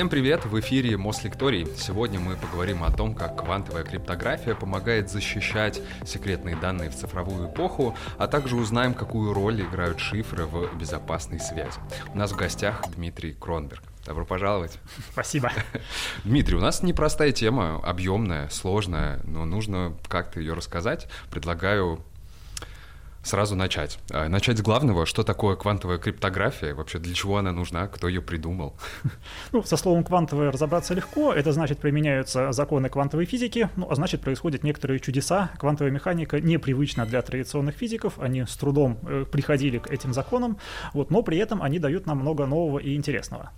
Всем привет! В эфире Мослекторий. Сегодня мы поговорим о том, как квантовая криптография помогает защищать секретные данные в цифровую эпоху, а также узнаем, какую роль играют шифры в безопасной связи. У нас в гостях Дмитрий Кронберг. Добро пожаловать. Спасибо. Дмитрий, у нас непростая тема, объемная, сложная, но нужно как-то ее рассказать. Предлагаю сразу начать. А, начать с главного, что такое квантовая криптография, вообще для чего она нужна, кто ее придумал? Ну, со словом «квантовая» разобраться легко, это значит применяются законы квантовой физики, ну, а значит происходят некоторые чудеса. Квантовая механика непривычна для традиционных физиков, они с трудом э, приходили к этим законам, вот, но при этом они дают нам много нового и интересного.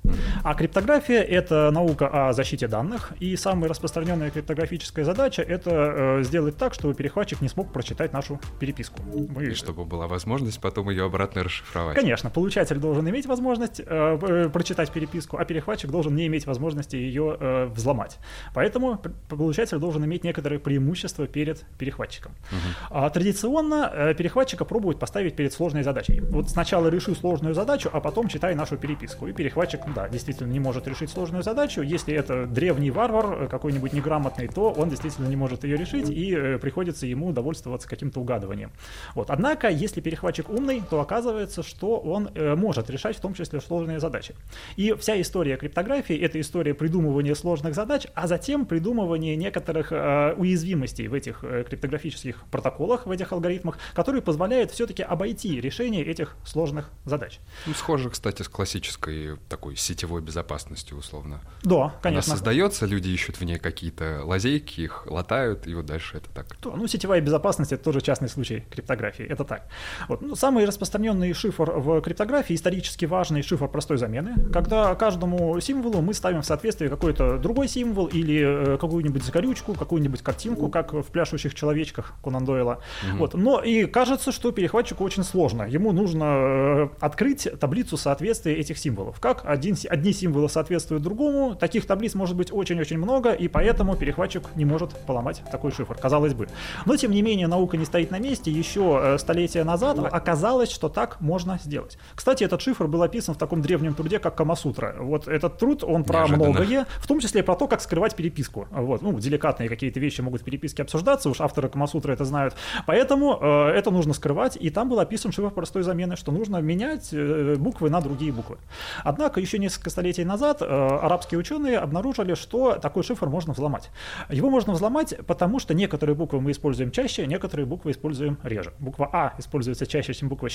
А криптография — это наука о защите данных, и самая распространенная криптографическая задача — это э, сделать так, чтобы перехватчик не смог прочитать нашу переписку. Мы и чтобы была возможность потом ее обратно расшифровать. Конечно, получатель должен иметь возможность э, э, прочитать переписку, а перехватчик должен не иметь возможности ее э, взломать. Поэтому получатель должен иметь некоторые преимущества перед перехватчиком. Угу. А традиционно э, перехватчика пробуют поставить перед сложной задачей. Вот сначала реши сложную задачу, а потом читай нашу переписку. И перехватчик, да, действительно не может решить сложную задачу. Если это древний варвар, э, какой-нибудь неграмотный, то он действительно не может ее решить, и э, приходится ему довольствоваться каким-то угадыванием. Вот. Однако, если перехватчик умный, то оказывается, что он э, может решать в том числе сложные задачи. И вся история криптографии — это история придумывания сложных задач, а затем придумывания некоторых э, уязвимостей в этих э, криптографических протоколах, в этих алгоритмах, которые позволяют все-таки обойти решение этих сложных задач. Ну, схоже, кстати, с классической такой сетевой безопасностью, условно. Да, конечно. Она создается, люди ищут в ней какие-то лазейки, их латают, и вот дальше это так. Ну, сетевая безопасность — это тоже частный случай криптографии это так. Вот. Ну, самый распространенный шифр в криптографии, исторически важный шифр простой замены, когда каждому символу мы ставим в соответствие какой-то другой символ или э, какую-нибудь закорючку, какую-нибудь картинку, как в пляшущих человечках Конан Дойла. Угу. Вот. Но и кажется, что перехватчику очень сложно. Ему нужно э, открыть таблицу соответствия этих символов. Как один, одни символы соответствуют другому, таких таблиц может быть очень-очень много, и поэтому перехватчик не может поломать такой шифр, казалось бы. Но, тем не менее, наука не стоит на месте. Еще э, столетия назад оказалось, что так можно сделать. Кстати, этот шифр был описан в таком древнем труде, как Камасутра. Вот этот труд, он про Неожиданно. многое, в том числе про то, как скрывать переписку. Вот, ну, деликатные какие-то вещи могут в переписке обсуждаться, уж авторы Камасутры это знают. Поэтому э, это нужно скрывать, и там был описан шифр простой замены, что нужно менять э, буквы на другие буквы. Однако еще несколько столетий назад э, арабские ученые обнаружили, что такой шифр можно взломать. Его можно взломать, потому что некоторые буквы мы используем чаще, некоторые буквы используем реже. Буква А используется чаще, чем буква.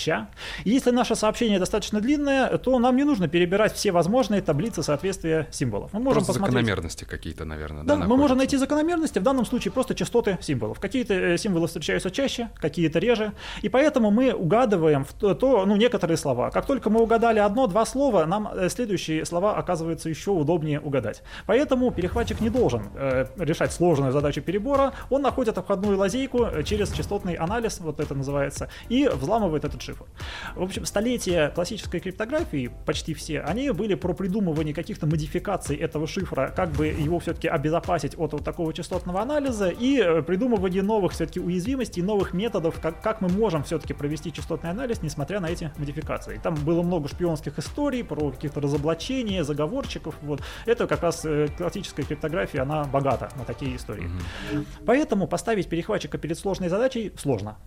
И если наше сообщение достаточно длинное, то нам не нужно перебирать все возможные таблицы соответствия символов. Мы можем просто посмотреть... закономерности какие-то, наверное, да, да мы можем найти закономерности, в данном случае просто частоты символов. Какие-то э, символы встречаются чаще, какие-то реже, и поэтому мы угадываем в то, то, ну, некоторые слова. Как только мы угадали одно-два слова, нам э, следующие слова оказывается еще удобнее угадать. Поэтому перехватчик не должен э, решать сложную задачу перебора, он находит обходную лазейку э, через частотный анализ, вот это называется, и взламывает этот шифр. В общем, столетия классической криптографии, почти все, они были про придумывание каких-то модификаций этого шифра, как бы его все-таки обезопасить от вот такого частотного анализа и э, придумывание новых все-таки уязвимостей, новых методов, как, как мы можем все-таки провести частотный анализ, несмотря на эти модификации. Там было много шпионских историй про каких-то разоблачения, заговорщиков. Вот. Это как раз э, классическая криптография, она богата на такие истории. Mm-hmm. Поэтому поставить перехватчика перед сложной задачей сложно.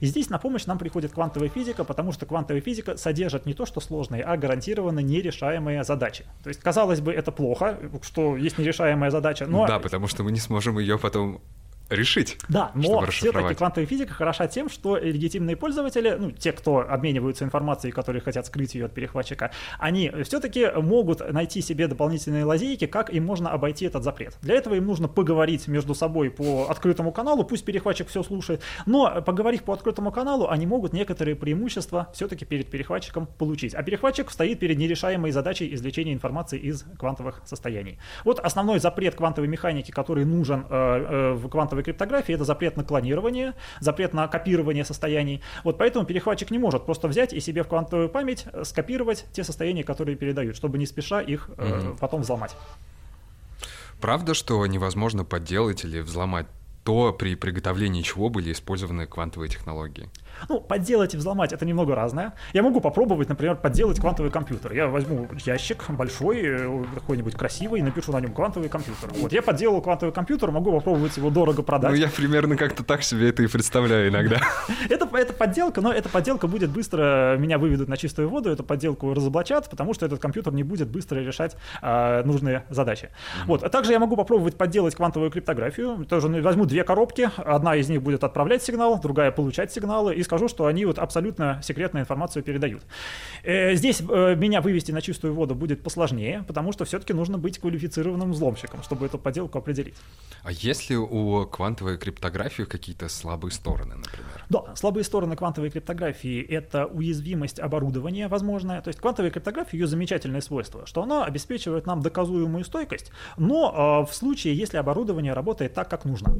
И здесь на помощь нам приходит квантовая физика, потому что квантовая физика содержит не то, что сложные, а гарантированно нерешаемые задачи. То есть, казалось бы, это плохо, что есть нерешаемая задача, но... Да, потому что мы не сможем ее потом решить. Да, но все-таки квантовая физика хороша тем, что легитимные пользователи, ну, те, кто обмениваются информацией, которые хотят скрыть ее от перехватчика, они все-таки могут найти себе дополнительные лазейки, как им можно обойти этот запрет. Для этого им нужно поговорить между собой по открытому каналу, пусть перехватчик все слушает, но поговорив по открытому каналу, они могут некоторые преимущества все-таки перед перехватчиком получить. А перехватчик стоит перед нерешаемой задачей извлечения информации из квантовых состояний. Вот основной запрет квантовой механики, который нужен э, э, в квантовой квантовой криптографии это запрет на клонирование, запрет на копирование состояний. Вот поэтому перехватчик не может просто взять и себе в квантовую память э, скопировать те состояния, которые передают, чтобы не спеша их угу. потом взломать. Правда, что невозможно подделать или взломать то, при приготовлении чего были использованы квантовые технологии? Ну, подделать и взломать это немного разное. Я могу попробовать, например, подделать квантовый компьютер. Я возьму ящик большой, э, какой-нибудь красивый, и напишу на нем квантовый компьютер. Вот я подделал квантовый компьютер, могу попробовать его дорого продать. Ну, я примерно как-то так себе это и представляю иногда. это, это подделка, но эта подделка будет быстро, меня выведут на чистую воду, эту подделку разоблачат, потому что этот компьютер не будет быстро решать э, нужные задачи. Mm-hmm. Вот. А также я могу попробовать подделать квантовую криптографию. Тоже ну, возьму две коробки, одна из них будет отправлять сигнал, другая получать сигналы, и скажу, что они вот абсолютно секретную информацию передают. Э, здесь э, меня вывести на чистую воду будет посложнее, потому что все-таки нужно быть квалифицированным взломщиком, чтобы эту подделку определить. А есть ли у квантовой криптографии какие-то слабые стороны, например? Да, слабые стороны квантовой криптографии — это уязвимость оборудования возможная. То есть квантовая криптография, ее замечательное свойство, что она обеспечивает нам доказуемую стойкость, но э, в случае, если оборудование работает так, как нужно.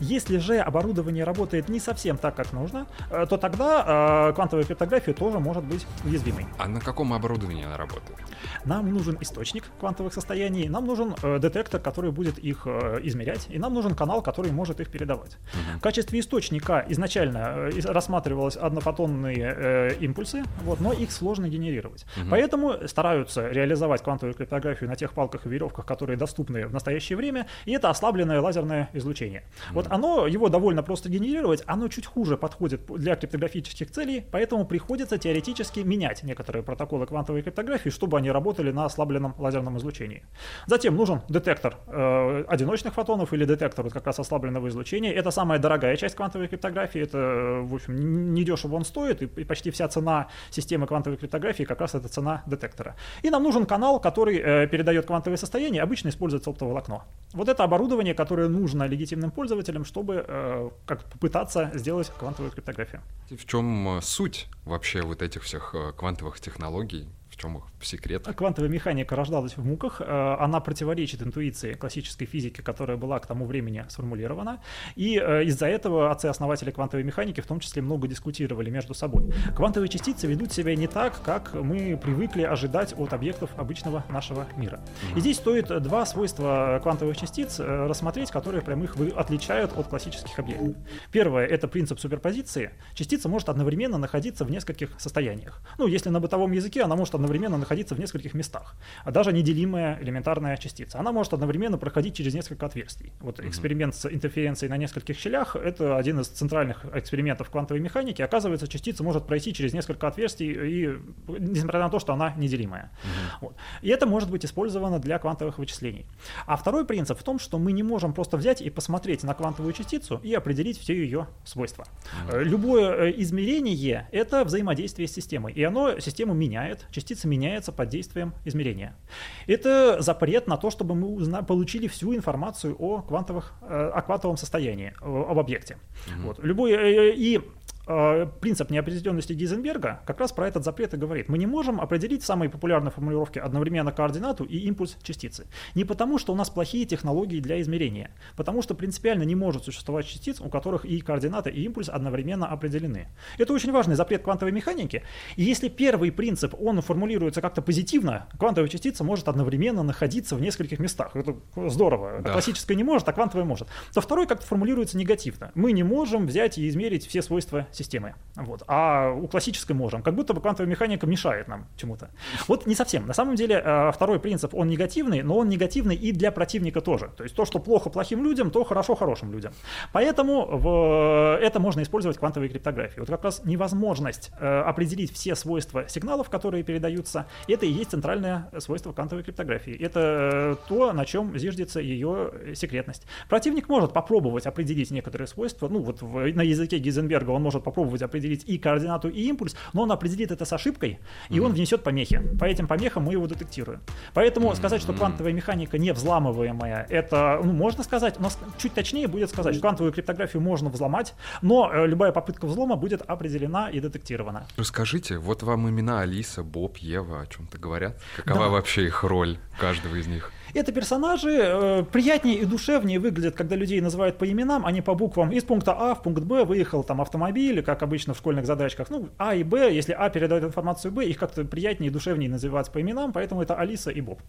Если же оборудование работает не совсем так, как нужно, то тогда э, квантовая криптография тоже может быть уязвимой. А на каком оборудовании она работает? Нам нужен источник квантовых состояний, нам нужен э, детектор, который будет их э, измерять, и нам нужен канал, который может их передавать. Угу. В качестве источника изначально э, рассматривалось однофотонные э, импульсы, вот, но их сложно генерировать. Угу. Поэтому стараются реализовать квантовую криптографию на тех палках и веревках, которые доступны в настоящее время, и это ослабленное лазерное излучение. Угу. Вот оно, его довольно просто генерировать, оно чуть хуже подходит для криптографических целей, поэтому приходится теоретически менять некоторые протоколы квантовой криптографии, чтобы они работали на ослабленном лазерном излучении. Затем нужен детектор э, одиночных фотонов или детектор вот как раз ослабленного излучения. Это самая дорогая часть квантовой криптографии. Это, в общем, недешево он стоит, и, и почти вся цена системы квантовой криптографии как раз это цена детектора. И нам нужен канал, который э, передает квантовые состояния, обычно используется оптоволокно. Вот это оборудование, которое нужно легитимным пользователям, чтобы э, как попытаться сделать квантовую криптографию. В чем э, суть вообще вот этих всех э, квантовых технологий? Чем их секрет? Квантовая механика рождалась в муках, э, она противоречит интуиции классической физики, которая была к тому времени сформулирована, и э, из-за этого отцы-основатели квантовой механики в том числе много дискутировали между собой. Квантовые частицы ведут себя не так, как мы привыкли ожидать от объектов обычного нашего мира. И здесь стоит два свойства квантовых частиц э, рассмотреть, которые прям их отличают от классических объектов. Первое — это принцип суперпозиции. Частица может одновременно находиться в нескольких состояниях. Ну, если на бытовом языке она может одновременно одновременно находиться в нескольких местах. А даже неделимая элементарная частица. Она может одновременно проходить через несколько отверстий. Вот эксперимент с интерференцией на нескольких щелях — это один из центральных экспериментов квантовой механики. Оказывается, частица может пройти через несколько отверстий, и, несмотря на то, что она неделимая. Угу. Вот. И это может быть использовано для квантовых вычислений. А второй принцип в том, что мы не можем просто взять и посмотреть на квантовую частицу и определить все ее свойства. Угу. Любое э, измерение — это взаимодействие с системой, и оно систему меняет, частица частица меняется под действием измерения. Это запрет на то, чтобы мы узна- получили всю информацию о, квантовых, э, о квантовом состоянии, об объекте. Mm-hmm. Вот. Любой, э, и принцип неопределенности Гейзенберга как раз про этот запрет и говорит. Мы не можем определить в самой популярной формулировке одновременно координату и импульс частицы. Не потому, что у нас плохие технологии для измерения, потому что принципиально не может существовать частиц, у которых и координата, и импульс одновременно определены. Это очень важный запрет квантовой механики. И если первый принцип, он формулируется как-то позитивно, квантовая частица может одновременно находиться в нескольких местах. Это здорово. Да. Классическая не может, а квантовая может. То второй как-то формулируется негативно. Мы не можем взять и измерить все свойства системы. Вот. А у классической можем. Как будто бы квантовая механика мешает нам чему-то. Вот не совсем. На самом деле э, второй принцип, он негативный, но он негативный и для противника тоже. То есть то, что плохо плохим людям, то хорошо хорошим людям. Поэтому в, это можно использовать в квантовой криптографии. Вот как раз невозможность э, определить все свойства сигналов, которые передаются, это и есть центральное свойство квантовой криптографии. Это э, то, на чем зиждется ее секретность. Противник может попробовать определить некоторые свойства. Ну вот в, на языке Гейзенберга он может попробовать определить и координату, и импульс, но он определит это с ошибкой, и mm-hmm. он внесет помехи. По этим помехам мы его детектируем. Поэтому mm-hmm. сказать, что квантовая механика не взламываемая, это, ну, можно сказать, но чуть точнее будет сказать, что квантовую криптографию можно взломать, но э, любая попытка взлома будет определена и детектирована. Расскажите, вот вам имена Алиса, Боб, Ева о чем-то говорят? Какова да. вообще их роль каждого из них? Это персонажи э, приятнее и душевнее выглядят, когда людей называют по именам, а не по буквам. Из пункта А в пункт Б выехал там автомобиль, как обычно в школьных задачках, ну, А и Б, если А передает информацию Б, их как-то приятнее и душевнее называть по именам, поэтому это Алиса и Боб.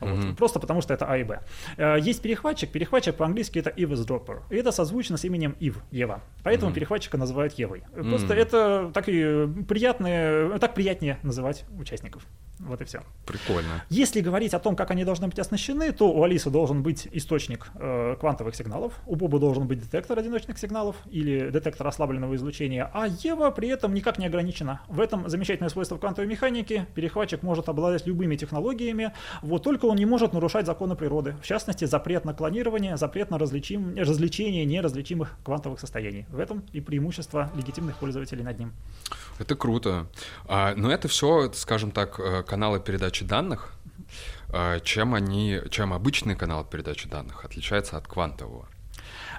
Mm-hmm. Просто потому что это А и Б. Э, есть перехватчик, перехватчик по-английски это eavesdropper, и это созвучно с именем Ив, Ева. Поэтому mm-hmm. перехватчика называют Евой. Просто mm-hmm. это так и приятные, так приятнее называть участников. Вот и все. Прикольно. Если говорить о том, как они должны быть оснащены, то у Алисы должен быть источник э, квантовых сигналов, у Боба должен быть детектор одиночных сигналов или детектор ослабленного излучения, а Ева при этом никак не ограничена. В этом замечательное свойство квантовой механики. Перехватчик может обладать любыми технологиями, вот только он не может нарушать законы природы. В частности, запрет на клонирование, запрет на различим, развлечение неразличимых квантовых состояний. В этом и преимущество легитимных пользователей над ним. Это круто. А, но это все, скажем так, э, каналы передачи данных, а, чем они, чем обычный канал передачи данных отличается от квантового?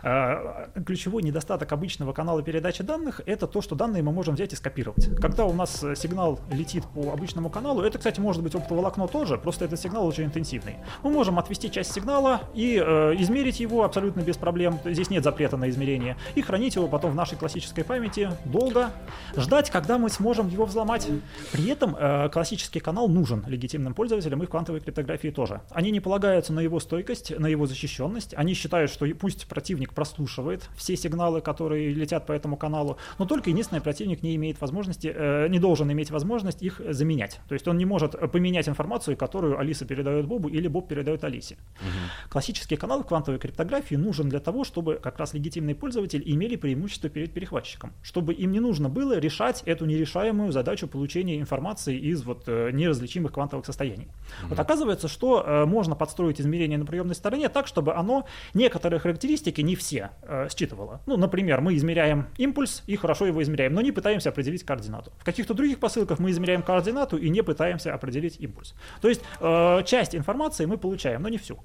А, ключевой недостаток обычного канала передачи данных — это то, что данные мы можем взять и скопировать. Когда у нас э, сигнал летит по обычному каналу, это, кстати, может быть оптоволокно тоже, просто этот сигнал очень интенсивный. Мы можем отвести часть сигнала и э, измерить его абсолютно без проблем, здесь нет запрета на измерение, и хранить его потом в нашей классической памяти долго, ждать, когда мы сможем его взломать. При этом э, классический канал нужен легитимным пользователям и в квантовой криптографии тоже. Они не полагаются на его стойкость, на его защищенность, они считают, что пусть противник прослушивает все сигналы, которые летят по этому каналу, но только единственный противник не имеет возможности, э, не должен иметь возможность их заменять. То есть он не может поменять информацию, которую Алиса передает Бобу или Боб передает Алисе. Угу. Классический канал квантовой криптографии нужен для того, чтобы как раз легитимные пользователи имели преимущество перед перехватчиком, чтобы им не нужно было решать эту нерешаемую задачу получения информации из вот э, неразличимых квантовых состояний. Угу. Вот оказывается, что э, можно подстроить измерение на приемной стороне так, чтобы оно некоторые характеристики не все э, считывала. Ну, например, мы измеряем импульс и хорошо его измеряем, но не пытаемся определить координату. В каких-то других посылках мы измеряем координату и не пытаемся определить импульс. То есть э, часть информации мы получаем, но не всю.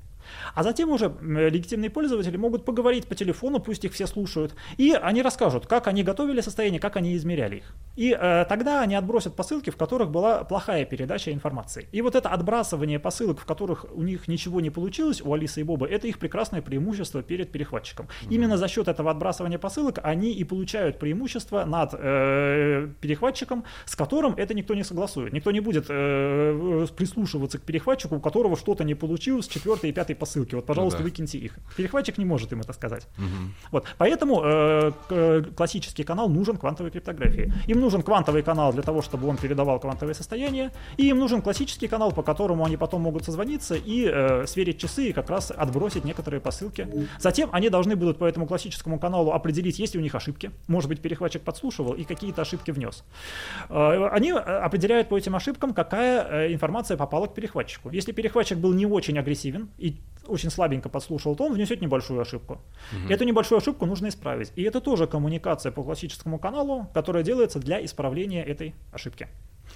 А затем уже легитимные пользователи могут поговорить по телефону, пусть их все слушают, и они расскажут, как они готовили состояние, как они измеряли их. И э, тогда они отбросят посылки, в которых была плохая передача информации. И вот это отбрасывание посылок, в которых у них ничего не получилось, у Алисы и Боба, это их прекрасное преимущество перед перехватчиком. Mm-hmm. Именно за счет этого отбрасывания посылок они и получают преимущество над э, перехватчиком, с которым это никто не согласует. Никто не будет э, прислушиваться к перехватчику, у которого что-то не получилось с четвертой и пятой посылки. Вот, пожалуйста, ну, да. выкиньте их. Перехватчик не может им это сказать. Угу. Вот, поэтому э, э, классический канал нужен квантовой криптографии. Им нужен квантовый канал для того, чтобы он передавал квантовое состояние, и им нужен классический канал, по которому они потом могут созвониться и э, сверить часы и как раз отбросить некоторые посылки. Затем они должны будут по этому классическому каналу определить, есть ли у них ошибки. Может быть, перехватчик подслушивал и какие-то ошибки внес. Э, они э, определяют по этим ошибкам, какая э, информация попала к перехватчику. Если перехватчик был не очень агрессивен и очень слабенько подслушал, то он внесет небольшую ошибку. Угу. Эту небольшую ошибку нужно исправить. И это тоже коммуникация по классическому каналу, которая делается для исправления этой ошибки.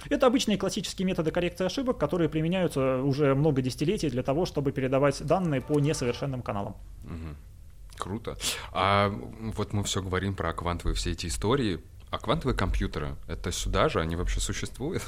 Это обычные классические методы коррекции ошибок, которые применяются уже много десятилетий для того, чтобы передавать данные по несовершенным каналам. Угу. Круто. А вот мы все говорим про квантовые все эти истории. А квантовые компьютеры, это сюда же, они вообще существуют?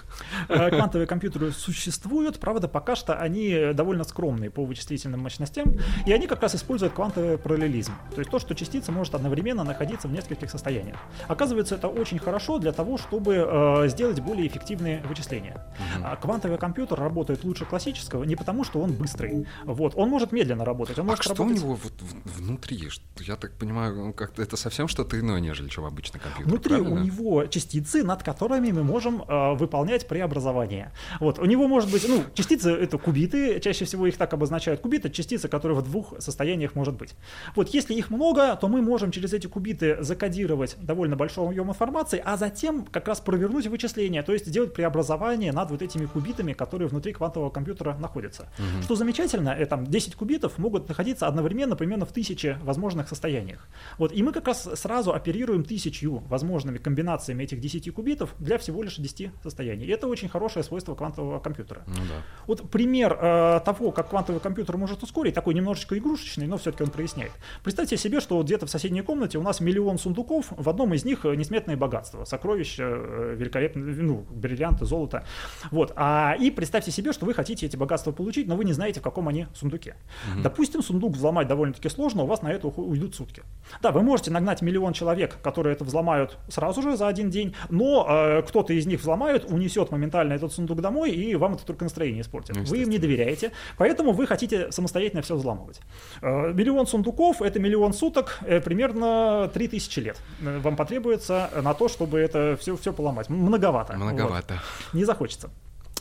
Э, квантовые компьютеры существуют, правда, пока что они довольно скромные по вычислительным мощностям, и они как раз используют квантовый параллелизм, то есть то, что частица может одновременно находиться в нескольких состояниях. Оказывается, это очень хорошо для того, чтобы э, сделать более эффективные вычисления. Угу. Квантовый компьютер работает лучше классического не потому, что он быстрый, вот, он может медленно работать. Он а может что работать... у него вот внутри? Я так понимаю, как это совсем что-то иное, нежели чем обычный компьютер, Внутри правильно? У него частицы, над которыми мы можем э, выполнять преобразования. Вот, у него может быть, ну, частицы это кубиты, чаще всего их так обозначают. Кубит это частица, которая в двух состояниях может быть. Вот, если их много, то мы можем через эти кубиты закодировать довольно большой объем информации, а затем как раз провернуть вычисления, то есть сделать преобразование над вот этими кубитами, которые внутри квантового компьютера находятся. Угу. Что замечательно, это там 10 кубитов могут находиться одновременно примерно в тысяче возможных состояниях. Вот, и мы как раз сразу оперируем тысячью возможными комбинациями этих 10 кубитов для всего лишь 10 состояний. И это очень хорошее свойство квантового компьютера. Ну, да. Вот пример э, того, как квантовый компьютер может ускорить, такой немножечко игрушечный, но все-таки он проясняет. Представьте себе, что где-то в соседней комнате у нас миллион сундуков, в одном из них несметные богатства, сокровища, э, великолепные, ну, бриллианты, золото. Вот. А, и представьте себе, что вы хотите эти богатства получить, но вы не знаете, в каком они сундуке. Угу. Допустим, сундук взломать довольно-таки сложно, у вас на это уйдут сутки. Да, вы можете нагнать миллион человек, которые это взломают сразу, сразу же за один день, но э, кто-то из них взломает, унесет моментально этот сундук домой, и вам это только настроение испортит. Вы им не доверяете, поэтому вы хотите самостоятельно все взламывать. Э, миллион сундуков — это миллион суток, э, примерно 3000 лет э, вам потребуется на то, чтобы это все, все поломать. Многовато. Многовато. Вот. Не захочется.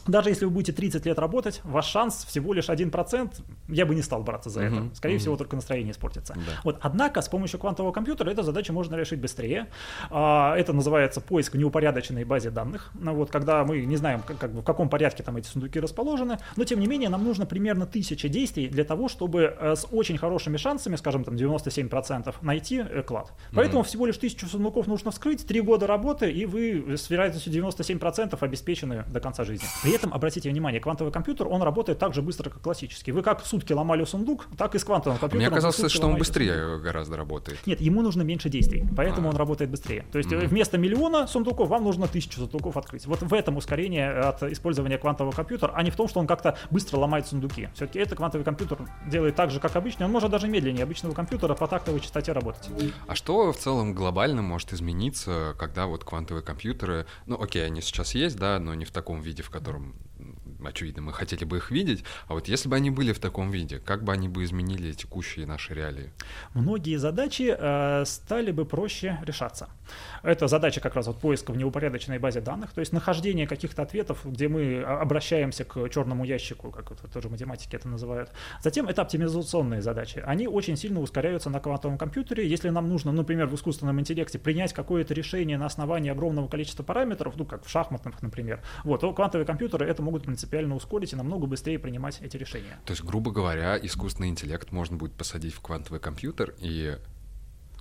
Даже если вы будете 30 лет работать, ваш шанс всего лишь 1%, я бы не стал браться за это. Скорее всего, только настроение испортится. Да. Вот, однако, с помощью квантового компьютера эту задачу можно решить быстрее. А, это называется поиск в неупорядоченной базе данных. Ну, вот, когда мы не знаем, как, как, в каком порядке там эти сундуки расположены, но тем не менее нам нужно примерно тысяча действий для того, чтобы э, с очень хорошими шансами, скажем, там 97%, найти э, клад. Поэтому mm-hmm. всего лишь тысячу сундуков нужно вскрыть, три года работы, и вы с вероятностью 97% обеспечены до конца жизни. При этом, обратите внимание, квантовый компьютер, он работает так же быстро, как классический. Вы как сутки ломали сундук, так и с квантовым компьютером. Мне казалось, что он быстрее сундук. гораздо работает. Нет, ему нужно меньше действий, поэтому а. он работает быстрее. То есть mm-hmm. вместо миллиона сундуков вам нужно тысячу сундуков открыть. Вот в этом ускорение от использования квантового компьютера, а не в том, что он как-то быстро ломает сундуки. Все-таки это квантовый компьютер делает так же, как обычный. Он может даже медленнее обычного компьютера по тактовой частоте работать. А что в целом глобально может измениться, когда вот квантовые компьютеры, ну окей, они сейчас есть, да, но не в таком виде, в котором очевидно, мы хотели бы их видеть, а вот если бы они были в таком виде, как бы они бы изменили текущие наши реалии? Многие задачи э, стали бы проще решаться. Это задача как раз вот поиска в неупорядоченной базе данных, то есть нахождение каких-то ответов, где мы обращаемся к черному ящику, как это тоже математики это называют. Затем это оптимизационные задачи. Они очень сильно ускоряются на квантовом компьютере. Если нам нужно, например, в искусственном интеллекте принять какое-то решение на основании огромного количества параметров, ну как в шахматных, например, вот, то квантовые компьютеры это могут принципиально ускорить и намного быстрее принимать эти решения. То есть, грубо говоря, искусственный интеллект можно будет посадить в квантовый компьютер и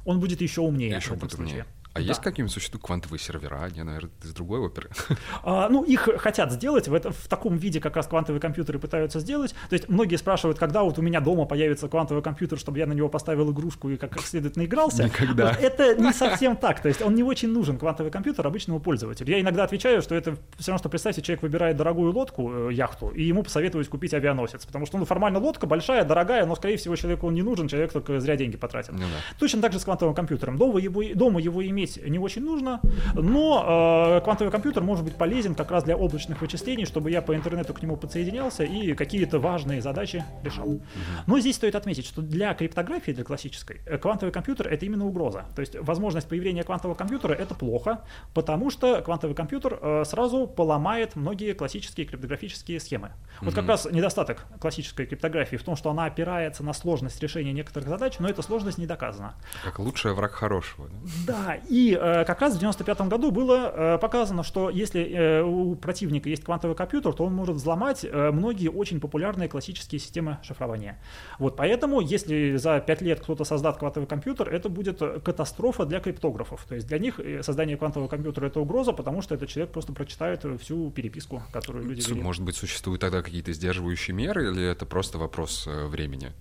он будет еще умнее еще в этом случае. Умнее. А да. есть какие-нибудь существуют квантовые сервера? Не, наверное, из другой оперы. А, ну, их хотят сделать, в, это, в таком виде как раз квантовые компьютеры пытаются сделать. То есть многие спрашивают, когда вот у меня дома появится квантовый компьютер, чтобы я на него поставил игрушку и как следует наигрался. Никогда. Вот это не совсем так. То есть он не очень нужен, квантовый компьютер, обычному пользователю. Я иногда отвечаю, что это все равно, что представьте, человек выбирает дорогую лодку, э, яхту, и ему посоветуют купить авианосец. Потому что ну, формально лодка большая, дорогая, но, скорее всего, человеку он не нужен, человек только зря деньги потратил. Ну, да. Точно так же с квантовым компьютером. Дома его, дома его иметь не очень нужно, но э, квантовый компьютер может быть полезен как раз для облачных вычислений, чтобы я по интернету к нему подсоединялся и какие-то важные задачи решал. Но здесь стоит отметить, что для криптографии, для классической, э, квантовый компьютер это именно угроза. То есть возможность появления квантового компьютера это плохо, потому что квантовый компьютер э, сразу поломает многие классические криптографические схемы. Вот как раз недостаток классической криптографии в том, что она опирается на сложность решения некоторых задач, но эта сложность не доказана. Как лучший враг хорошего. Да, да и э, как раз в 1995 году было э, показано, что если э, у противника есть квантовый компьютер, то он может взломать многие очень популярные классические системы шифрования. Вот поэтому, если за 5 лет кто-то создаст квантовый компьютер, это будет катастрофа для криптографов. То есть для них создание квантового компьютера это угроза, потому что этот человек просто прочитает всю переписку, которую люди вели. Может быть, существуют тогда какие-то сдерживающие меры, или это просто вопрос времени?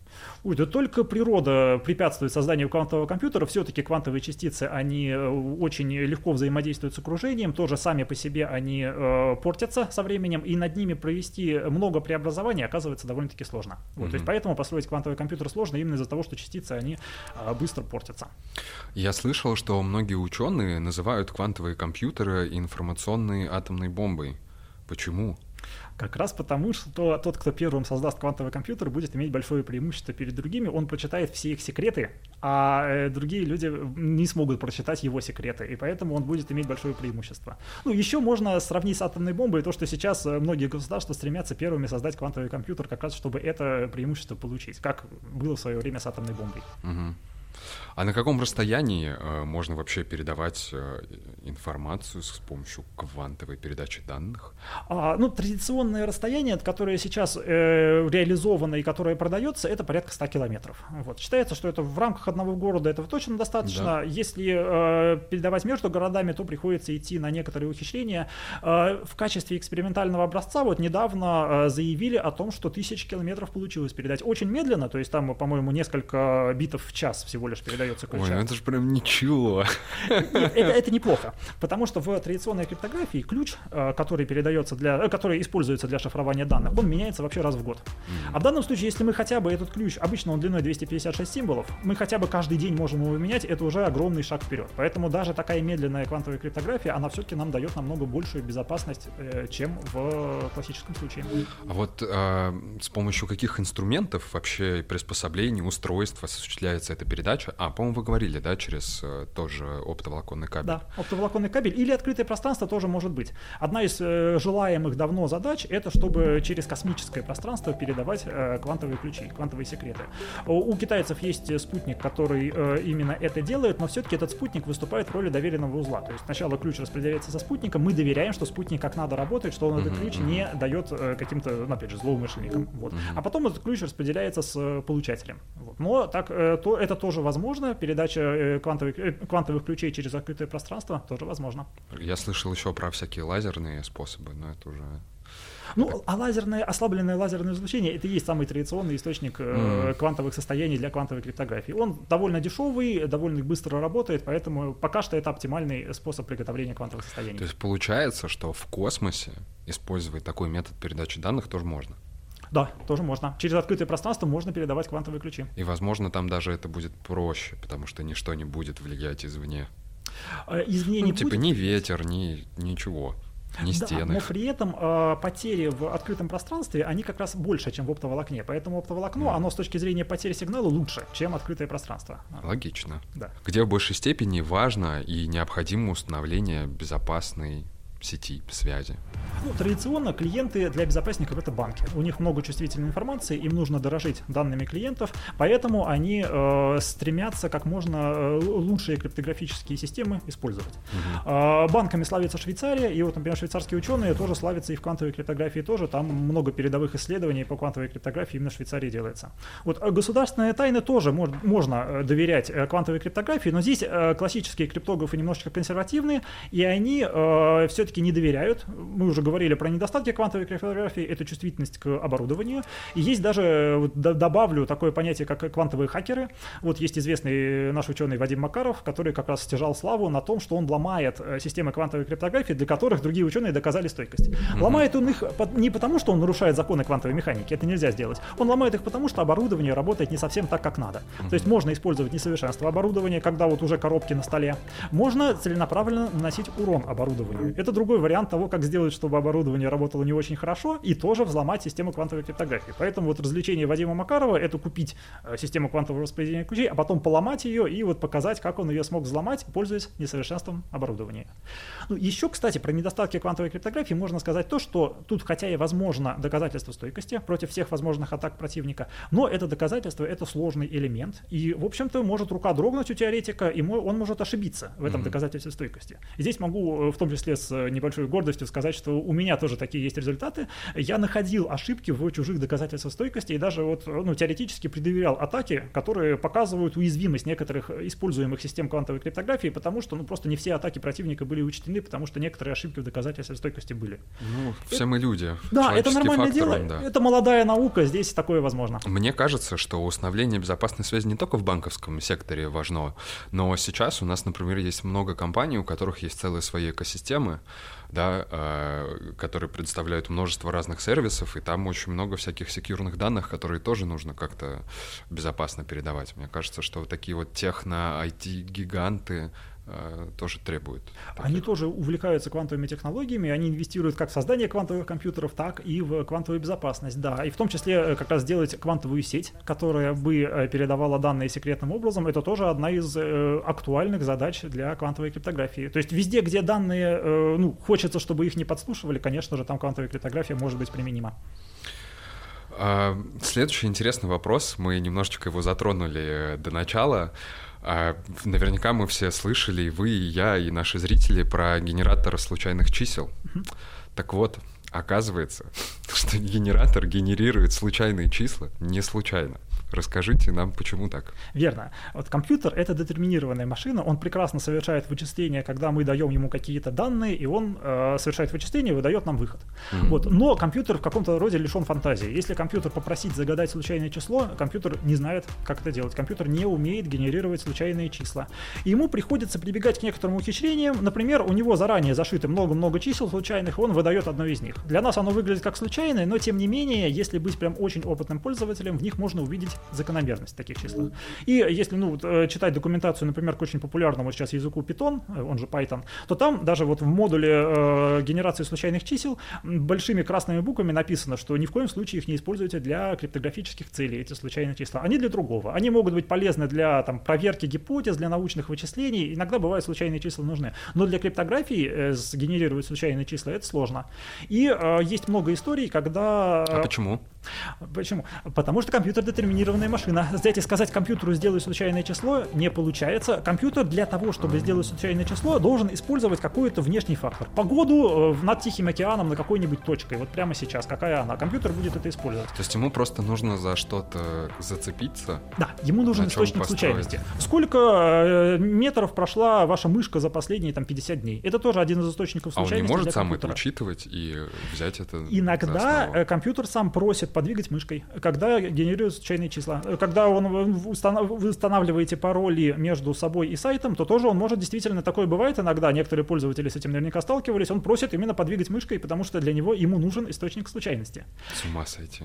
Ой, да только природа препятствует созданию квантового компьютера. Все-таки квантовые частицы, они очень легко взаимодействуют с окружением, тоже сами по себе они э, портятся со временем, и над ними провести много преобразований оказывается довольно-таки сложно. Вот, mm-hmm. То есть поэтому построить квантовый компьютер сложно именно из-за того, что частицы, они э, быстро портятся. Я слышал, что многие ученые называют квантовые компьютеры информационной атомной бомбой. Почему? Как раз потому, что тот, кто первым создаст квантовый компьютер, будет иметь большое преимущество перед другими. Он прочитает все их секреты, а э, другие люди не смогут прочитать его секреты, и поэтому он будет иметь большое преимущество. Ну, еще можно сравнить с атомной бомбой то, что сейчас э, многие государства стремятся первыми создать квантовый компьютер, как раз чтобы это преимущество получить, как было в свое время с атомной бомбой. Угу. А на каком расстоянии э, можно вообще передавать э, информацию с помощью квантовой передачи данных? А, ну, традиционное расстояние, которое сейчас э, реализовано и которое продается, это порядка 100 километров. Вот. Считается, что это в рамках одного города этого точно достаточно. Да. Если э, передавать между городами, то приходится идти на некоторые ухищрения. Э, в качестве экспериментального образца вот недавно э, заявили о том, что тысяч километров получилось передать. Очень медленно, то есть там, по-моему, несколько битов в час всего всего лишь передается ключа. Ой, ну это же прям ничего. Это, это неплохо, потому что в традиционной криптографии ключ, э, который передается для, э, который используется для шифрования данных, он меняется вообще раз в год. А в данном случае, если мы хотя бы этот ключ, обычно он длиной 256 символов, мы хотя бы каждый день можем его менять, это уже огромный шаг вперед. Поэтому даже такая медленная квантовая криптография, она все-таки нам дает намного большую безопасность, э, чем в классическом случае. А вот э, с помощью каких инструментов вообще приспособлений, устройств осуществляется эта передача? А, по-моему, вы говорили, да, через э, тоже оптоволоконный кабель? Да, оптоволоконный кабель или открытое пространство тоже может быть. Одна из э, желаемых давно задач это чтобы через космическое пространство передавать э, квантовые ключи, квантовые секреты. У, у китайцев есть спутник, который э, именно это делает, но все-таки этот спутник выступает в роли доверенного узла. То есть сначала ключ распределяется со спутником, мы доверяем, что спутник как надо работает, что он этот ключ не дает э, каким-то, ну, опять же, злоумышленникам. Вот. А потом этот ключ распределяется с э, получателем. Вот. Но так, э, то, это тоже возможно, передача э, квантовых, э, квантовых ключей через открытое пространство тоже возможно. Я слышал еще про всякие лазерные способы, но это уже ну, а лазерное, ослабленное лазерное излучение это и есть самый традиционный источник mm. квантовых состояний для квантовой криптографии. Он довольно дешевый, довольно быстро работает, поэтому пока что это оптимальный способ приготовления квантовых состояний. То есть получается, что в космосе использовать такой метод передачи данных тоже можно? Да, тоже можно. Через открытое пространство можно передавать квантовые ключи. И, возможно, там даже это будет проще, потому что ничто не будет влиять извне. Э, извне ну, не типа будет. ни ветер, ни ничего. Не Да, стены. но при этом э, потери в открытом пространстве, они как раз больше, чем в оптоволокне. Поэтому оптоволокно, Мгм. оно с точки зрения потери сигнала лучше, чем открытое пространство. Логично. Да. Где в большей степени важно и необходимо установление безопасной сети связи. Ну, традиционно клиенты для безопасников это банки. У них много чувствительной информации, им нужно дорожить данными клиентов, поэтому они э, стремятся как можно э, лучшие криптографические системы использовать. Э, банками славится Швейцария, и вот, например, швейцарские ученые тоже славятся и в квантовой криптографии тоже. Там много передовых исследований по квантовой криптографии именно в Швейцарии делается. Вот э, государственные тайны тоже мож- можно э, доверять э, квантовой криптографии, но здесь э, классические криптографы немножечко консервативные, и они все-таки не доверяют. Мы уже говорили про недостатки квантовой криптографии, это чувствительность к оборудованию. И есть даже, э, вот, добавлю, такое понятие, как квантовые хакеры. Вот есть известный наш ученый Вадим Макаров, который как раз стяжал славу на том, что он ломает э, системы квантовой криптографии, для которых другие ученые доказали стойкость. Ломает он их не потому, что он нарушает законы квантовой механики, это нельзя сделать. Он ломает их потому, что оборудование работает не совсем так, как надо. То есть можно использовать несовершенство оборудования, когда вот уже коробки на столе. Можно целенаправленно наносить урон оборудованию. Это другой вариант того, как сделать, чтобы оборудование работало не очень хорошо, и тоже взломать систему квантовой криптографии. Поэтому вот развлечение Вадима Макарова это купить э, систему квантового распределения ключей, а потом поломать ее и вот показать, как он ее смог взломать, пользуясь несовершенством оборудования. Ну, еще, кстати, про недостатки квантовой криптографии можно сказать то, что тут хотя и возможно доказательство стойкости против всех возможных атак противника, но это доказательство это сложный элемент, и, в общем-то, может рука дрогнуть у теоретика, и он может ошибиться в этом Мгм. доказательстве стойкости. И здесь могу, э, в том числе с э, небольшой гордостью, сказать, что у меня тоже такие есть результаты. Я находил ошибки в чужих доказательствах стойкости, и даже вот, ну, теоретически предъявлял атаки, которые показывают уязвимость некоторых используемых систем квантовой криптографии, потому что, ну, просто не все атаки противника были учтены, потому что некоторые ошибки в доказательстве стойкости были. Ну, все мы люди. Да, это нормальное фактор, дело, он, да. это молодая наука, здесь такое возможно. Мне кажется, что установление безопасной связи не только в банковском секторе важно, но сейчас у нас, например, есть много компаний, у которых есть целые свои экосистемы, да, э, которые предоставляют множество разных сервисов, и там очень много всяких секьюрных данных, которые тоже нужно как-то безопасно передавать. Мне кажется, что такие вот техно-IT-гиганты тоже требуют. Они тоже увлекаются квантовыми технологиями, они инвестируют как в создание квантовых компьютеров, так и в квантовую безопасность, да. И в том числе э, как раз сделать квантовую сеть, которая бы э, передавала данные секретным образом, это тоже одна из э, актуальных задач для квантовой криптографии. То есть везде, где данные, э, ну, хочется, чтобы их не подслушивали, конечно же, там квантовая криптография может быть применима. А, Следующий интересный вопрос, мы немножечко его затронули э, до начала. А, Наверняка мы все слышали, и вы, и я, и наши зрители, про генератор случайных чисел. Так вот, оказывается, что генератор генерирует случайные числа не случайно. Расскажите нам, почему так. Верно. Вот компьютер — это детерминированная машина, он прекрасно совершает вычисления, когда мы даем ему какие-то данные, и он э, совершает вычисления и выдает нам выход. Mm-hmm. Вот. Но компьютер в каком-то роде лишен фантазии. Если компьютер попросить загадать случайное число, компьютер не знает, как это делать. Компьютер не умеет генерировать случайные числа. И ему приходится прибегать к некоторым ухищрениям. Например, у него заранее зашито много-много чисел случайных, и он выдает одно из них. Для нас оно выглядит как случайное, но тем не менее, если быть прям очень опытным пользователем, в них можно увидеть закономерность таких числах. И если ну, э, читать документацию, например, к очень популярному сейчас языку Python, э, он же Python, то там даже вот в модуле э, генерации случайных чисел большими красными буквами написано, что ни в коем случае их не используйте для криптографических целей, эти случайные числа. Они для другого. Они могут быть полезны для там, проверки гипотез, для научных вычислений. Иногда бывают случайные числа нужны. Но для криптографии э, сгенерировать случайные числа это сложно. И э, есть много историй, когда... А почему? Почему? Потому что компьютер детерминированная машина. И сказать компьютеру сделай случайное число не получается. Компьютер для того, чтобы сделать случайное число, должен использовать какой-то внешний фактор. Погоду э, над Тихим океаном на какой-нибудь точкой. Вот прямо сейчас, какая она. Компьютер будет это использовать. То есть ему просто нужно за что-то зацепиться? Да, ему нужен источник случайности. Сколько э, метров прошла ваша мышка за последние там 50 дней? Это тоже один из источников случайности. А он не может сам это учитывать и взять это Иногда э, компьютер сам просит подвигать мышкой, когда генерирует случайные числа. Когда он вы устанавливаете пароли между собой и сайтом, то тоже он может действительно такое бывает иногда. Некоторые пользователи с этим наверняка сталкивались. Он просит именно подвигать мышкой, потому что для него ему нужен источник случайности. С ума сойти.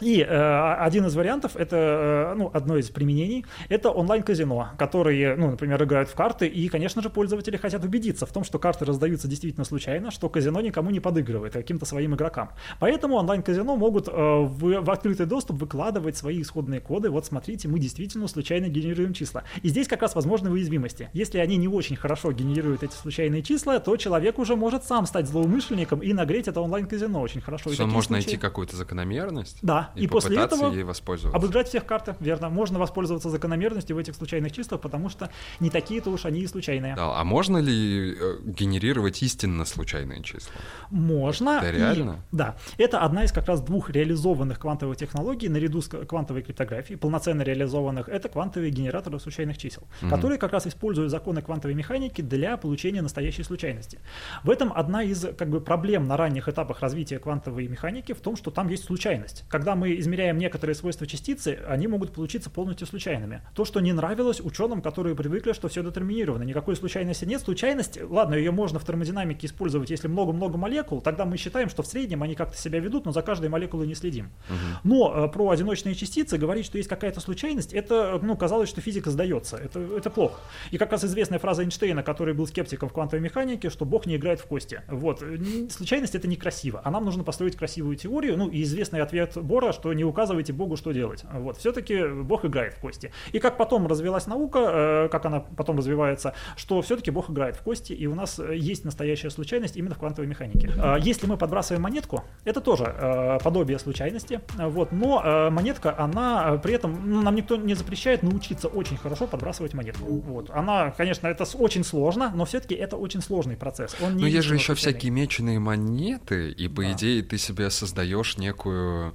И э, один из вариантов, это э, ну, одно из применений, это онлайн-казино, которые, ну, например, играют в карты, и, конечно же, пользователи хотят убедиться в том, что карты раздаются действительно случайно, что казино никому не подыгрывает, а каким-то своим игрокам. Поэтому онлайн-казино могут э, в, в открытый доступ выкладывать свои исходные коды. Вот смотрите, мы действительно случайно генерируем числа. И здесь как раз возможны уязвимости. Если они не очень хорошо генерируют эти случайные числа, то человек уже может сам стать злоумышленником и нагреть это онлайн-казино очень хорошо. Что можно случаи... найти какую-то закономерность? Да, и, и после этого ей воспользоваться. обыграть всех карты, верно. Можно воспользоваться закономерностью в этих случайных числах, потому что не такие-то уж они и случайные. Да, а можно ли э, генерировать истинно случайные числа? Можно. Это реально? И, да. Это одна из как раз двух реализованных квантовых технологий наряду с квантовой криптографией, полноценно реализованных, это квантовые генераторы случайных чисел, угу. которые как раз используют законы квантовой механики для получения настоящей случайности. В этом одна из как бы проблем на ранних этапах развития квантовой механики в том, что там есть случайность. Когда мы измеряем некоторые свойства частицы, они могут получиться полностью случайными. То, что не нравилось ученым, которые привыкли, что все детерминировано. Никакой случайности нет. Случайность, ладно, ее можно в термодинамике использовать, если много-много молекул, тогда мы считаем, что в среднем они как-то себя ведут, но за каждой молекулой не следим. Угу. Но э, про одиночные частицы говорить, что есть какая-то случайность, это, ну, казалось, что физика сдается. Это, это плохо. И как раз известная фраза Эйнштейна, который был скептиком в квантовой механике, что Бог не играет в кости. Вот. Случайность это некрасиво. А нам нужно построить красивую теорию. Ну, и известный ответ Бора, что не указывайте Богу, что делать. Вот, все-таки Бог играет в кости. И как потом развилась наука, э, как она потом развивается, что все-таки Бог играет в кости, и у нас э, есть настоящая случайность именно в квантовой механике. А если мы подбрасываем монетку, это тоже э, подобие случайности, вот, но монетка, она при этом, ну, нам никто не запрещает научиться очень хорошо подбрасывать монетку. Вот. Она, конечно, это очень сложно, но все-таки это очень сложный процесс. Он но есть же еще всякие меченые монеты, и по да. идее ты себе создаешь некую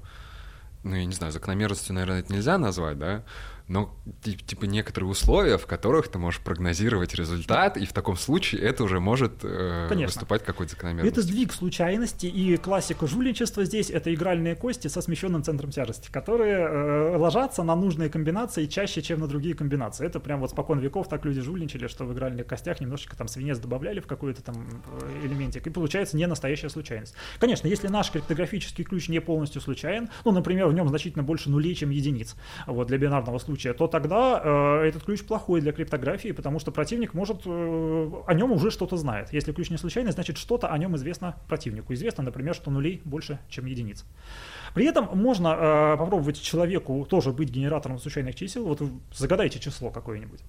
ну, я не знаю, закономерностью, наверное, это нельзя назвать, да, но типа некоторые условия, в которых ты можешь прогнозировать результат, и в таком случае это уже может э, выступать какой-то закономерностью. Это сдвиг случайности, и классика жульничества здесь — это игральные кости со смещенным центром тяжести, которые э, ложатся на нужные комбинации чаще, чем на другие комбинации. Это прям вот спокон веков так люди жульничали, что в игральных костях немножечко там свинец добавляли в какой-то там э, элементик, и получается не настоящая случайность. Конечно, если наш криптографический ключ не полностью случайен, ну, например, в нем значительно больше нулей, чем единиц, вот для бинарного случая, случая, то тогда э, этот ключ плохой для криптографии, потому что противник может э, о нем уже что-то знает. Если ключ не случайный, значит что-то о нем известно противнику. Известно, например, что нулей больше, чем единиц. При этом можно э, попробовать человеку тоже быть генератором случайных чисел. Вот загадайте число какое-нибудь.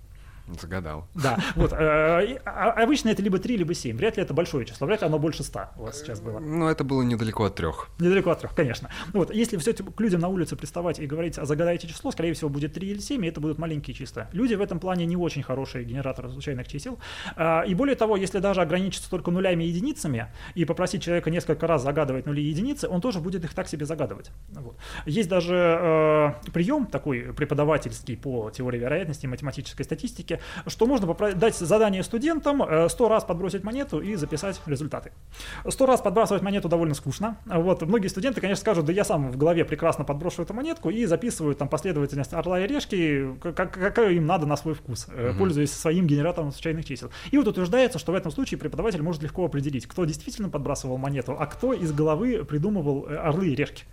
Загадал. Да, вот. э, и, а- Обычно это либо 3, либо 7. Вряд ли это большое число, вряд ли оно больше 100 у вас сейчас было. Ну, это было недалеко от трех. Недалеко от трех, конечно. Вот, если все это к людям на улице приставать и говорить, а загадайте число, скорее всего, будет 3 или 7, и это будут маленькие числа. Люди в этом плане не очень хорошие генераторы случайных чисел. А, И более того, если даже ограничиться только нулями и единицами и попросить человека несколько раз загадывать нули и единицы, он тоже будет их так себе загадывать. Вот. Есть даже э, прием такой преподавательский по теории вероятности и математической что можно дать задание студентам э, 100 раз подбросить монету и записать результаты. 100 раз подбрасывать монету довольно скучно. Вот. Многие студенты, конечно, скажут, да я сам в голове прекрасно подброшу эту монетку и записывают там последовательность орла и решки, как, как- какая им надо на свой вкус, э, пользуясь своим генератором случайных чисел. И вот утверждается, что в этом случае преподаватель может легко определить, кто действительно подбрасывал монету, а кто из головы придумывал э, орлы и решки.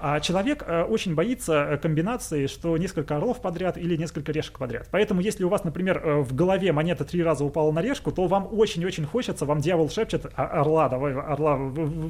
А человек очень боится комбинации, что несколько орлов подряд или несколько решек подряд. Поэтому, если у вас, например, э, в голове монета три раза упала на решку, то вам очень-очень хочется, вам дьявол шепчет, «А, орла, давай, орла,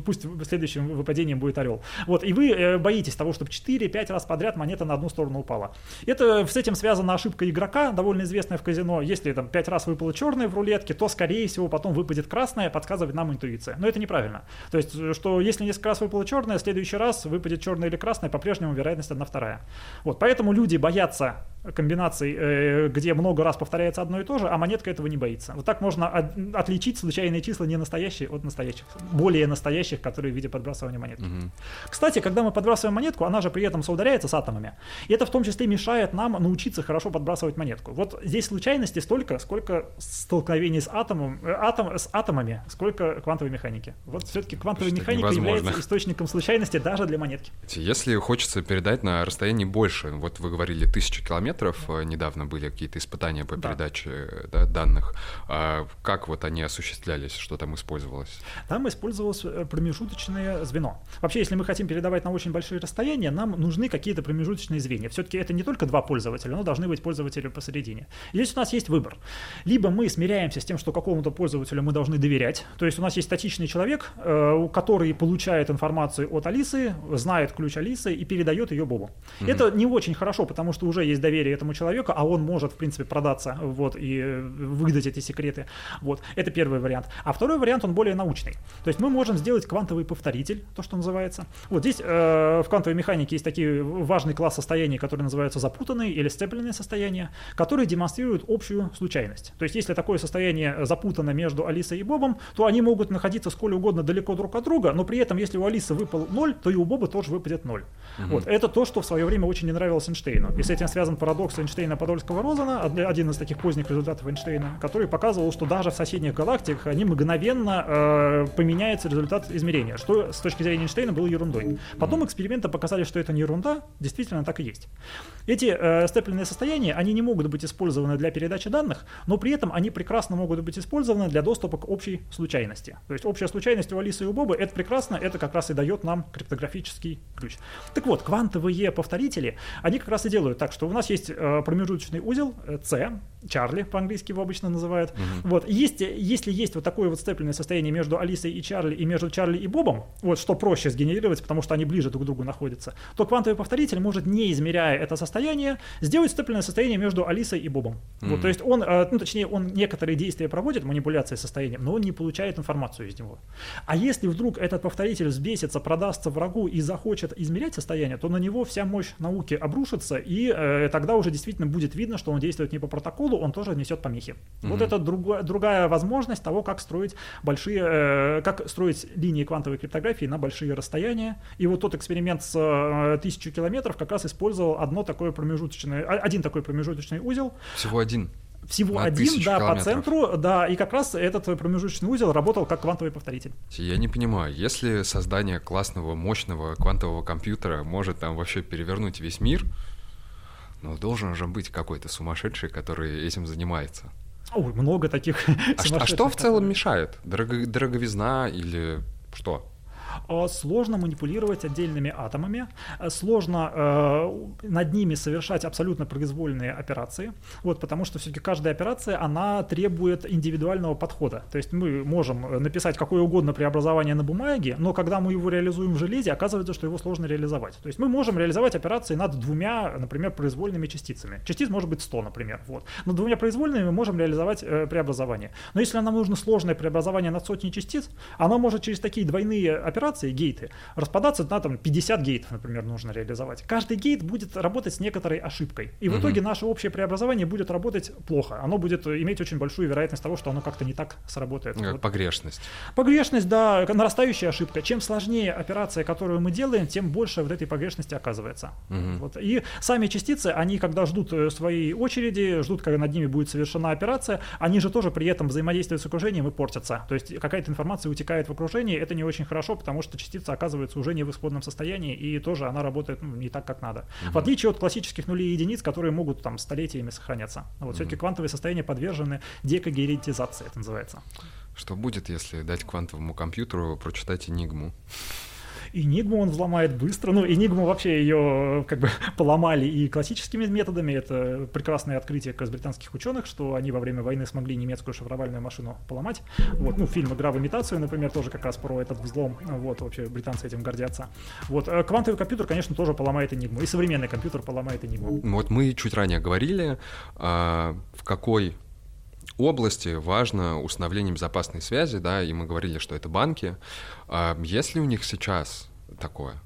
пусть в следующем выпадением будет орел. Вот, и вы э, боитесь того, чтобы 4-5 раз подряд монета на одну сторону упала. Это с этим связана ошибка игрока, довольно известная в казино. Если там 5 раз выпало черное в рулетке, то, скорее всего, потом выпадет красное, подсказывает нам интуиция. Но это неправильно. То есть, э, что если несколько раз выпало черное, в следующий раз выпадет черное или красное, по-прежнему вероятность одна вторая. Вот, поэтому люди боятся комбинаций, э, где много раз повторяется одно и то же, а монетка этого не боится. Вот так можно от- отличить случайные числа не настоящие от настоящих, более настоящих, которые в виде подбрасывания монетки. Кстати, когда мы подбрасываем монетку, она же при этом соударяется с атомами. И это в том числе мешает нам научиться хорошо подбрасывать монетку. Вот здесь случайности столько, сколько столкновений с, атомом, э, атом, с атомами, сколько квантовой механики. Вот все-таки квантовая Почти механика невозможно. является источником случайности даже для монетки. Если хочется передать на расстоянии больше, вот вы говорили тысячу километров, э, недавно были какие-то испытания по Да. передаче да, данных, А как вот они осуществлялись, что там использовалось? Там использовалось э, промежуточное звено. Вообще, если мы хотим передавать на очень большие расстояния, нам нужны какие-то промежуточные звенья. Все-таки это не только два пользователя, но должны быть пользователи посередине. И здесь у нас есть выбор. Либо мы смиряемся с тем, что какому-то пользователю мы должны доверять. То есть у нас есть статичный человек, э, который получает информацию от Алисы, знает ключ Алисы и передает ее Бобу. Это не очень хорошо, потому что уже есть доверие этому человеку, а он может, в принципе, продаться вот, и выдать эти секреты. Вот. Это первый вариант. А второй вариант, он более научный. То есть мы можем сделать квантовый повторитель, то, что называется. Вот здесь э, в квантовой механике есть такие важный класс состояний, которые называются запутанные или сцепленные состояния, которые демонстрируют общую случайность. То есть если такое состояние запутано между Алисой и Бобом, то они могут находиться сколь угодно далеко друг от друга, но при этом, если у Алисы выпал 0, то и у Боба тоже выпадет 0. Вот. Это то, что в свое время очень не нравилось Эйнштейну. И с этим связан парадокс Эйнштейна-Подольского-Розена, од- один из таких поздних результатов Эйнштейна, который показывал, что даже в соседних галактиках они мгновенно э, поменяется результат измерения, что с точки зрения Эйнштейна было ерундой. Потом эксперименты показали, что это не ерунда, действительно так и есть. Эти э, степленные состояния, они не могут быть использованы для передачи данных, но при этом они прекрасно могут быть использованы для доступа к общей случайности. То есть общая случайность у Алисы и у Боба, это прекрасно, это как раз и дает нам криптографический ключ. Так вот, квантовые повторители, они как раз и делают так, что у нас есть э, промежуточный узел э, C, Чарли по-английски его обычно называют. Вот, есть, если есть вот такое вот степленное состояние между Алисой и Чарли и между Чарли и Бобом, вот что проще сгенерировать, потому что они ближе друг к другу находятся, то квантовый повторитель может, не измеряя это состояние, сделать степленное состояние между Алисой и Бобом. Вот, то есть он, э, ну точнее, он некоторые действия проводит, манипуляции состоянием, но он не получает информацию из него. А если вдруг этот повторитель взбесится, продастся врагу и захочет измерять состояние, то на него вся мощь науки обрушится, и э, тогда уже действительно будет видно, что он действует не по протоколу, он тоже несет помехи. Вот это друго- другая возможность того, как строить большие, э, как строить линии квантовой криптографии на большие расстояния. И вот тот эксперимент с э, тысячу километров как раз использовал одно такое промежуточное, а- один такой промежуточный узел, Всего один. всего На один, да, по километров. центру, да, и как раз этот промежуточный узел работал как квантовый повторитель. Я не понимаю, если создание классного, мощного квантового компьютера может там вообще перевернуть весь мир, ну, должен же быть какой-то сумасшедший, который этим занимается. Ой, много таких А, а что в целом мешает? Дорого- дороговизна или что? Э, сложно манипулировать отдельными атомами, э, сложно э, над ними совершать абсолютно произвольные операции, вот, потому что все-таки каждая операция, она требует индивидуального подхода. То есть мы можем написать какое угодно преобразование на бумаге, но когда мы его реализуем в железе, оказывается, что его сложно реализовать. То есть мы можем реализовать операции над двумя, например, произвольными частицами. Частиц может быть 100, например. Вот. Над двумя произвольными мы можем реализовать э, преобразование. Но если нам нужно сложное преобразование над сотней частиц, оно может через такие двойные операции, гейты, распадаться на там, 50 гейтов, например, нужно реализовать. Каждый гейт будет работать с некоторой ошибкой. И в угу. итоге наше общее преобразование будет работать плохо. Оно будет иметь очень большую вероятность того, что оно как-то не так сработает. Как вот. погрешность. Погрешность, да, нарастающая ошибка. Чем сложнее операция, которую мы делаем, тем больше вот этой погрешности оказывается. Угу. Вот. И сами частицы, они когда ждут э, своей очереди, ждут, когда над ними будет совершена операция, они же тоже при этом взаимодействуют с окружением и портятся. То есть какая-то информация утекает в окружение, это не очень хорошо, потому что частица оказывается уже не в исходном состоянии, и тоже она работает ну, не так, как надо. Угу. В отличие от классических нулей и единиц, которые могут там столетиями сохраняться. Вот угу. все-таки квантовые состояния подвержены декогерентизации, это называется. Что будет, если дать квантовому компьютеру прочитать Энигму? Энигму он взломает быстро. Ну, Энигму вообще ее как бы поломали и классическими методами. Это прекрасное открытие как раз британских ученых, что они во время войны смогли немецкую шифровальную машину поломать. Вот, ну, фильм «Игра в имитацию», например, тоже как раз про этот взлом. Вот, вообще британцы этим гордятся. Вот, э, квантовый компьютер, конечно, тоже поломает Энигму. И современный компьютер поломает Энигму. Вот мы чуть ранее говорили, а, в какой области важно установление безопасной связи, да, и мы говорили, что это банки. А есть ли у них сейчас такое?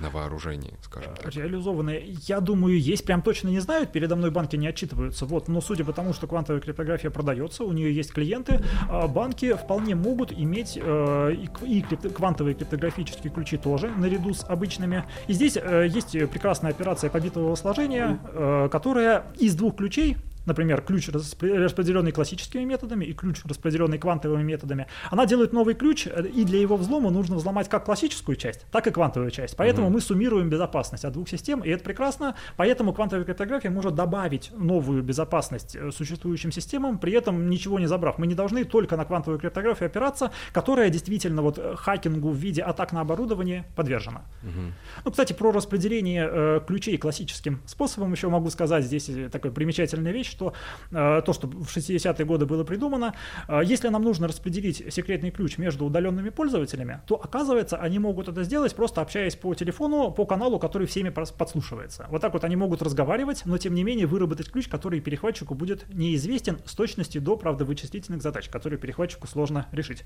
на вооружении, скажем так. Реализованные, я думаю, есть, прям точно не знают, передо мной банки не отчитываются, вот, но судя по тому, что квантовая криптография продается, у нее есть клиенты, а банки вполне могут иметь э, и, квантовые криптографические ключи тоже, наряду с обычными. И здесь э, есть прекрасная операция побитового сложения, э, которая из двух ключей например, ключ, распределенный классическими методами и ключ, распределенный квантовыми методами, она делает новый ключ, э, и для его взлома нужно взломать как классическую часть, так и квантовую часть. Поэтому mm-hmm. мы суммируем безопасность от двух систем, и это прекрасно. Поэтому квантовая криптография может добавить новую безопасность э, существующим системам, при этом ничего не забрав. Мы не должны только на квантовую криптографию опираться, которая действительно вот э, хакингу в виде атак на оборудование подвержена. Mm-hmm. Ну, кстати, про распределение э, ключей классическим способом еще могу сказать здесь такая примечательная вещь, что э, то, что в 60-е годы было придумано, э, если нам нужно распределить секретный ключ между удаленными пользователями, то оказывается, они могут это сделать просто общаясь по телефону, по каналу, который всеми подслушивается. Вот так вот они могут разговаривать, но тем не менее выработать ключ, который перехватчику будет неизвестен с точностью до, правда, вычислительных задач, которые перехватчику сложно решить.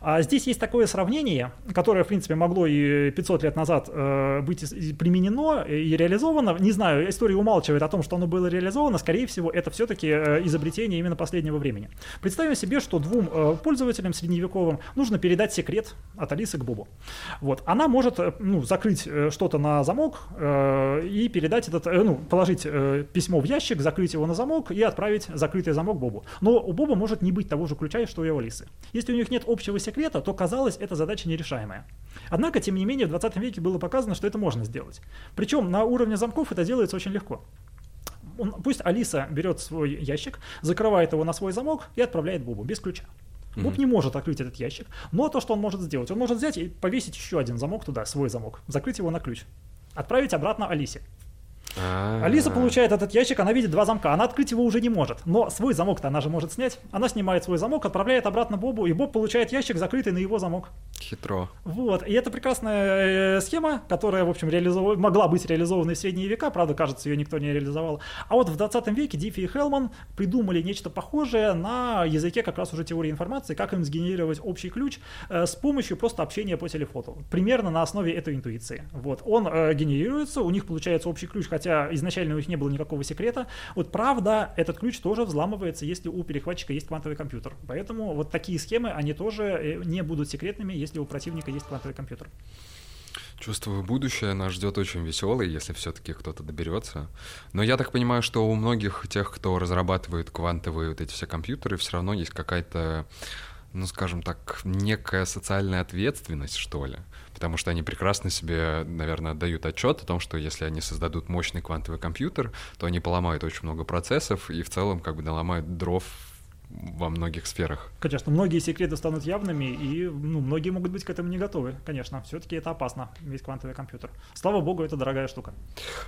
А здесь есть такое сравнение, которое, в принципе, могло и 500 лет назад э, быть применено и реализовано. Не знаю, история умалчивает о том, что оно было реализовано. Скорее всего, это это все-таки э, изобретение именно последнего времени. Представим себе, что двум э, пользователям средневековым нужно передать секрет от Алисы к Бобу. Вот. Она может э, ну, закрыть что-то на замок и передать этот, ну, положить письмо в ящик, закрыть его на замок и отправить закрытый замок Бобу. Но у Боба может не быть того же ключа, что и у Алисы. Если у них нет общего секрета, то казалось, эта задача нерешаемая. Однако, тем не менее, в 20 веке было показано, что это можно сделать. Причем на уровне замков это делается очень легко он, пусть Алиса берет свой ящик, закрывает его на свой замок и отправляет Бубу без ключа. Боб mm-hmm. не может открыть этот ящик, но то, что он может сделать, он может взять и повесить еще один замок туда, свой замок, закрыть его на ключ, отправить обратно Алисе. А-а-а. Алиса получает этот ящик, она видит два замка, она открыть его уже не может, но свой замок-то она же может снять. Она снимает свой замок, отправляет обратно Бобу, и Боб получает ящик, закрытый на его замок. Хитро. Вот, и это прекрасная э, схема, которая, в общем, реализов... могла быть реализована в средние века, правда, кажется, ее никто не реализовал. А вот в 20 веке Диффи и Хелман придумали нечто похожее на языке как раз уже теории информации, как им сгенерировать общий ключ э, с помощью просто общения по телефону. Примерно на основе этой интуиции. Вот, он э, генерируется, у них получается общий ключ, хотя хотя изначально у них не было никакого секрета. Вот правда, этот ключ тоже взламывается, если у перехватчика есть квантовый компьютер. Поэтому вот такие схемы, они тоже э, не будут секретными, если у противника есть квантовый компьютер. Чувствую, будущее нас ждет очень веселое, если все-таки кто-то доберется. Но я так понимаю, что у многих тех, кто разрабатывает квантовые вот эти все компьютеры, все равно есть какая-то, ну, скажем так, некая социальная ответственность, что ли потому что они прекрасно себе, наверное, отдают отчет о том, что если они создадут мощный квантовый компьютер, то они поломают очень много процессов и в целом как бы наломают дров во многих сферах. Конечно, многие секреты станут явными, и ну, многие могут быть к этому не готовы, конечно. Все-таки это опасно, весь квантовый компьютер. Слава богу, это дорогая штука.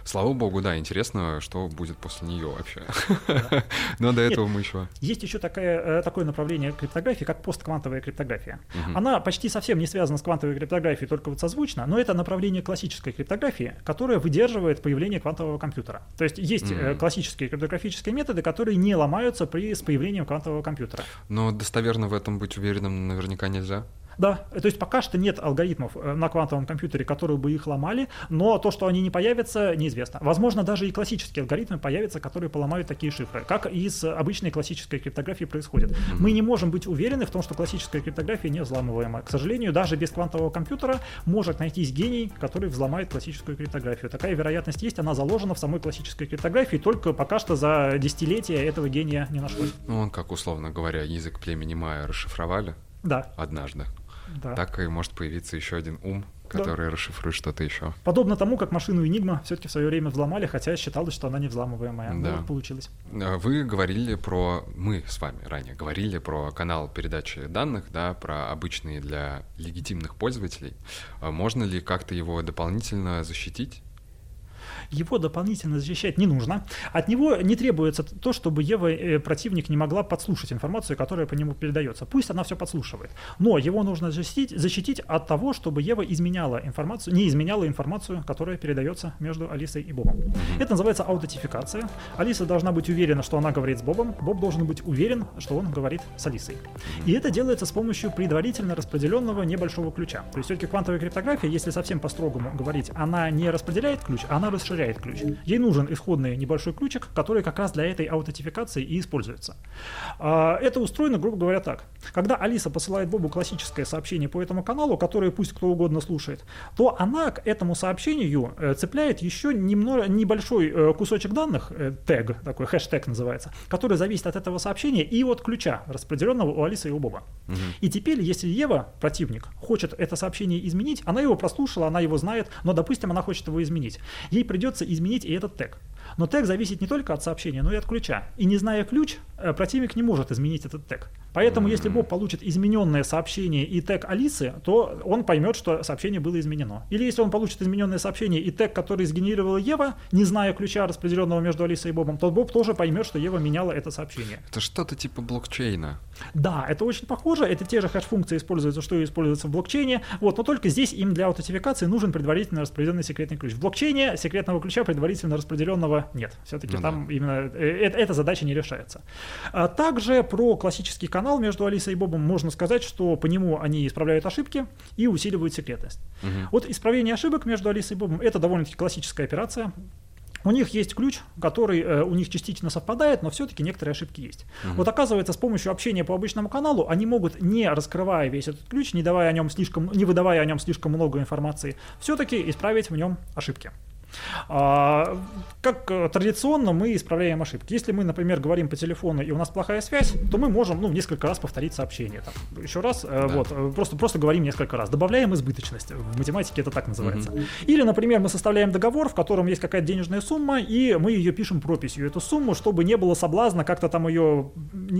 Слава богу, да, интересно, что будет после нее вообще. Но до этого мы еще... Есть еще такое, э, такое направление криптографии, как постквантовая криптография. Она почти совсем не связана с квантовой криптографией, только вот созвучно, но это направление классической криптографии, которое выдерживает появление квантового компьютера. То есть есть mm-hmm. классические криптографические методы, которые не ломаются при, с появлением квантового компьютера. Но достоверно в этом быть уверенным наверняка нельзя. Да, то есть пока что нет алгоритмов э, на квантовом компьютере, которые бы их ломали, но то, что они не появятся, неизвестно. Возможно, даже и классические алгоритмы появятся, которые поломают такие шифры, как и с обычной классической криптографией происходит. Мы не можем быть уверены в том, что классическая криптография не взламываема. К сожалению, даже без квантового компьютера может найтись гений, который взломает классическую криптографию. Такая вероятность есть, она заложена в самой классической криптографии, только пока что за десятилетия этого гения не нашлось. Ну, он, как условно говоря, язык племени Майя расшифровали. Да. Однажды да. так и может появиться еще один ум, который да. расшифрует что-то еще. Подобно тому, как машину Enigma все-таки в свое время взломали, хотя считалось, что она не взламываемая. Да. Но вот получилось. А вы говорили про... Мы с вами ранее говорили про канал передачи данных, да, про обычные для легитимных пользователей. А можно ли как-то его дополнительно защитить? Его дополнительно защищать не нужно. От него не требуется то, чтобы Ева э, противник не могла подслушать информацию, которая по нему передается. Пусть она все подслушивает. Но его нужно защитить, защитить от того, чтобы Ева изменяла информацию, не изменяла информацию, которая передается между Алисой и Бобом. Это называется аутентификация. Алиса должна быть уверена, что она говорит с Бобом. Боб должен быть уверен, что он говорит с Алисой. И это делается с помощью предварительно распределенного небольшого ключа. То есть все-таки квантовая криптография, если совсем по-строгому говорить, она не распределяет ключ, она расширяет расширяет ключ. Ей нужен исходный небольшой ключик, который как раз для этой аутентификации и используется. А, это устроено, грубо говоря, так. Когда Алиса посылает Бобу классическое сообщение по этому каналу, которое пусть кто угодно слушает, то она к этому сообщению э, цепляет еще немного, небольшой э, кусочек данных, э, тег, такой хэштег называется, который зависит от этого сообщения и от ключа, распределенного у Алисы и у Боба. Угу. И теперь, если Ева, противник, хочет это сообщение изменить, она его прослушала, она его знает, но, допустим, она хочет его изменить. Ей придется изменить и этот тег. Но тег зависит не только от сообщения, но и от ключа. И не зная ключ, противник не может изменить этот тег. Поэтому, если Боб получит измененное сообщение и тег Алисы, то он поймет, что сообщение было изменено. Или если он получит измененное сообщение и тег, который сгенерировала Ева, не зная ключа, распределенного между Алисой и Бобом, то Боб тоже поймет, что Ева меняла это сообщение. Это что-то типа блокчейна. Да, это очень похоже. Это те же хэш-функции используются, что и используются в блокчейне. Вот, но только здесь им для аутентификации нужен предварительно распределенный секретный ключ. В блокчейне секретного ключа предварительно распределенного нет. Все-таки ну, там да. именно э, э, эта задача не решается. А также про классический канал канал между Алисой и Бобом, можно сказать, что по нему они исправляют ошибки и усиливают секретность. Угу. Вот исправление ошибок между Алисой и Бобом это довольно-таки классическая операция. У них есть ключ, который э, у них частично совпадает, но все-таки некоторые ошибки есть. Угу. Вот оказывается, с помощью общения по обычному каналу они могут, не раскрывая весь этот ключ, не давая о нем слишком, не выдавая о нем слишком много информации, все-таки исправить в нем ошибки. А, как э, традиционно мы исправляем ошибки. Если мы, например, говорим по телефону и у нас плохая связь, то мы можем ну, несколько раз повторить сообщение. Там, еще раз, э, да. вот, э, просто, просто говорим несколько раз. Добавляем избыточность. В математике это так называется. Угу. Или, например, мы составляем договор, в котором есть какая-то денежная сумма, и мы ее пишем прописью, эту сумму, чтобы не было соблазна как-то там ее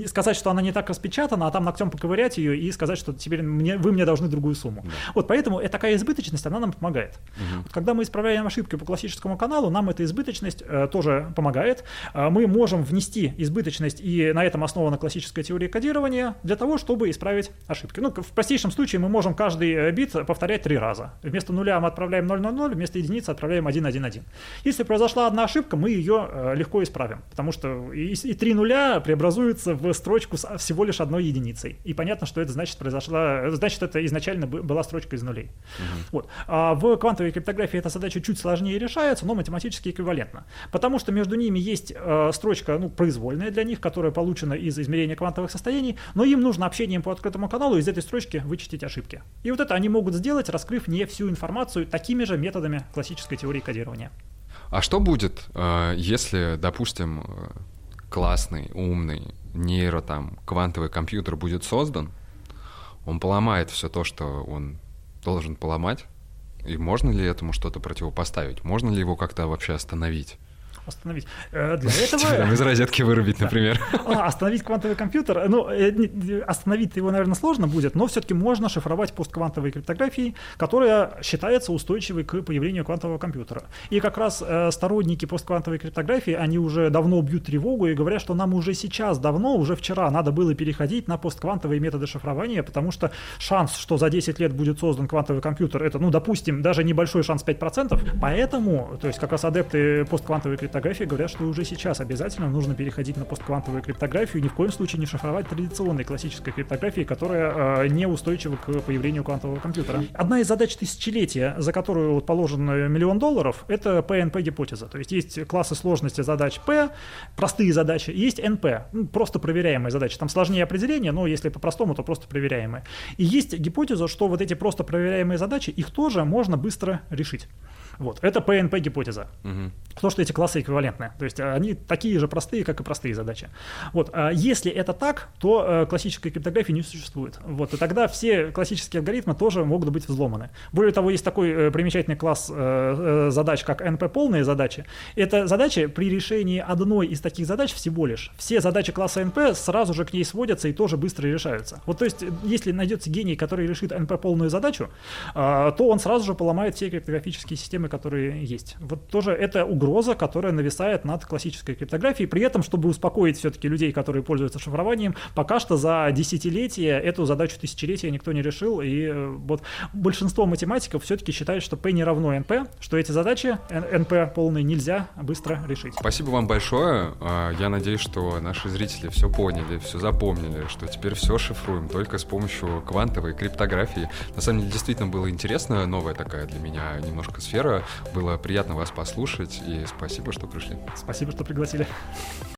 сказать, что она не так распечатана, а там ногтем поковырять ее и сказать, что теперь мне, вы мне должны другую сумму. Да. Вот поэтому такая избыточность, она нам помогает. Угу. Вот, когда мы исправляем ошибки по классическому каналу, нам эта избыточность э, тоже помогает. Э, мы можем внести избыточность, и на этом основана классическая теория кодирования, для того, чтобы исправить ошибки. Ну, в простейшем случае мы можем каждый э, бит повторять три раза. Вместо нуля мы отправляем 000, вместо единицы отправляем 111. Если произошла одна ошибка, мы ее э, легко исправим, потому что и, и три нуля преобразуются в строчку с всего лишь одной единицей. И понятно, что это значит произошла, значит это изначально была строчка из нулей. Угу. Вот. А в квантовой криптографии эта задача чуть сложнее решается, но математически эквивалентно. Потому что между ними есть э, строчка ну, произвольная для них, которая получена из измерения квантовых состояний, но им нужно общением по открытому каналу из этой строчки вычистить ошибки. И вот это они могут сделать, раскрыв не всю информацию такими же методами классической теории кодирования. А что будет, э, если, допустим, э, классный, умный нейро там квантовый компьютер будет создан, он поломает все то, что он должен поломать, и можно ли этому что-то противопоставить? Можно ли его как-то вообще остановить? Остановить. Э, для этого... Типа из розетки вырубить, например. А, остановить квантовый компьютер. Ну, э, остановить его, наверное, сложно будет, но все-таки можно шифровать постквантовой криптографией, которая считается устойчивой к появлению квантового компьютера. И как раз э, сторонники постквантовой криптографии, они уже давно бьют тревогу и говорят, что нам уже сейчас, давно, уже вчера надо было переходить на постквантовые методы шифрования, потому что шанс, что за 10 лет будет создан квантовый компьютер, это, ну, допустим, даже небольшой шанс 5%. Поэтому, то есть как раз адепты постквантовой криптографии говорят, что уже сейчас обязательно нужно переходить на постквантовую криптографию, ни в коем случае не шифровать традиционной классической криптографии, которая э, неустойчива к появлению квантового компьютера. Одна из задач тысячелетия, за которую вот положен миллион долларов, это PNP-гипотеза. То есть есть классы сложности задач P, простые задачи, есть NP, ну, просто проверяемые задачи. Там сложнее определения, но если по-простому, то просто проверяемые. И есть гипотеза, что вот эти просто проверяемые задачи, их тоже можно быстро решить. Вот. Это PNP-гипотеза. Угу. То, что эти классы эквивалентны. То есть они такие же простые, как и простые задачи. Вот. А если это так, то э, классической криптографии не существует. Вот. И тогда все классические алгоритмы тоже могут быть взломаны. Более того, есть такой э, примечательный класс э, задач, как NP-полные задачи. Это задачи при решении одной из таких задач всего лишь. Все задачи класса NP сразу же к ней сводятся и тоже быстро решаются. Вот то есть, если найдется гений, который решит NP-полную задачу, то он сразу же поломает все криптографические системы системы, которые есть. Вот тоже это угроза, которая нависает над классической криптографией. При этом, чтобы успокоить все-таки людей, которые пользуются шифрованием, пока что за десятилетия эту задачу тысячелетия никто не решил. И э, вот большинство математиков все-таки считают, что P не равно NP, что эти задачи NP полные нельзя быстро решить. Спасибо вам большое. А, я надеюсь, что наши зрители все поняли, все запомнили, что теперь все шифруем только с помощью квантовой криптографии. На самом деле, действительно было интересно, новая такая для меня немножко сфера. Было приятно вас послушать, и спасибо, что пришли. Спасибо, что пригласили.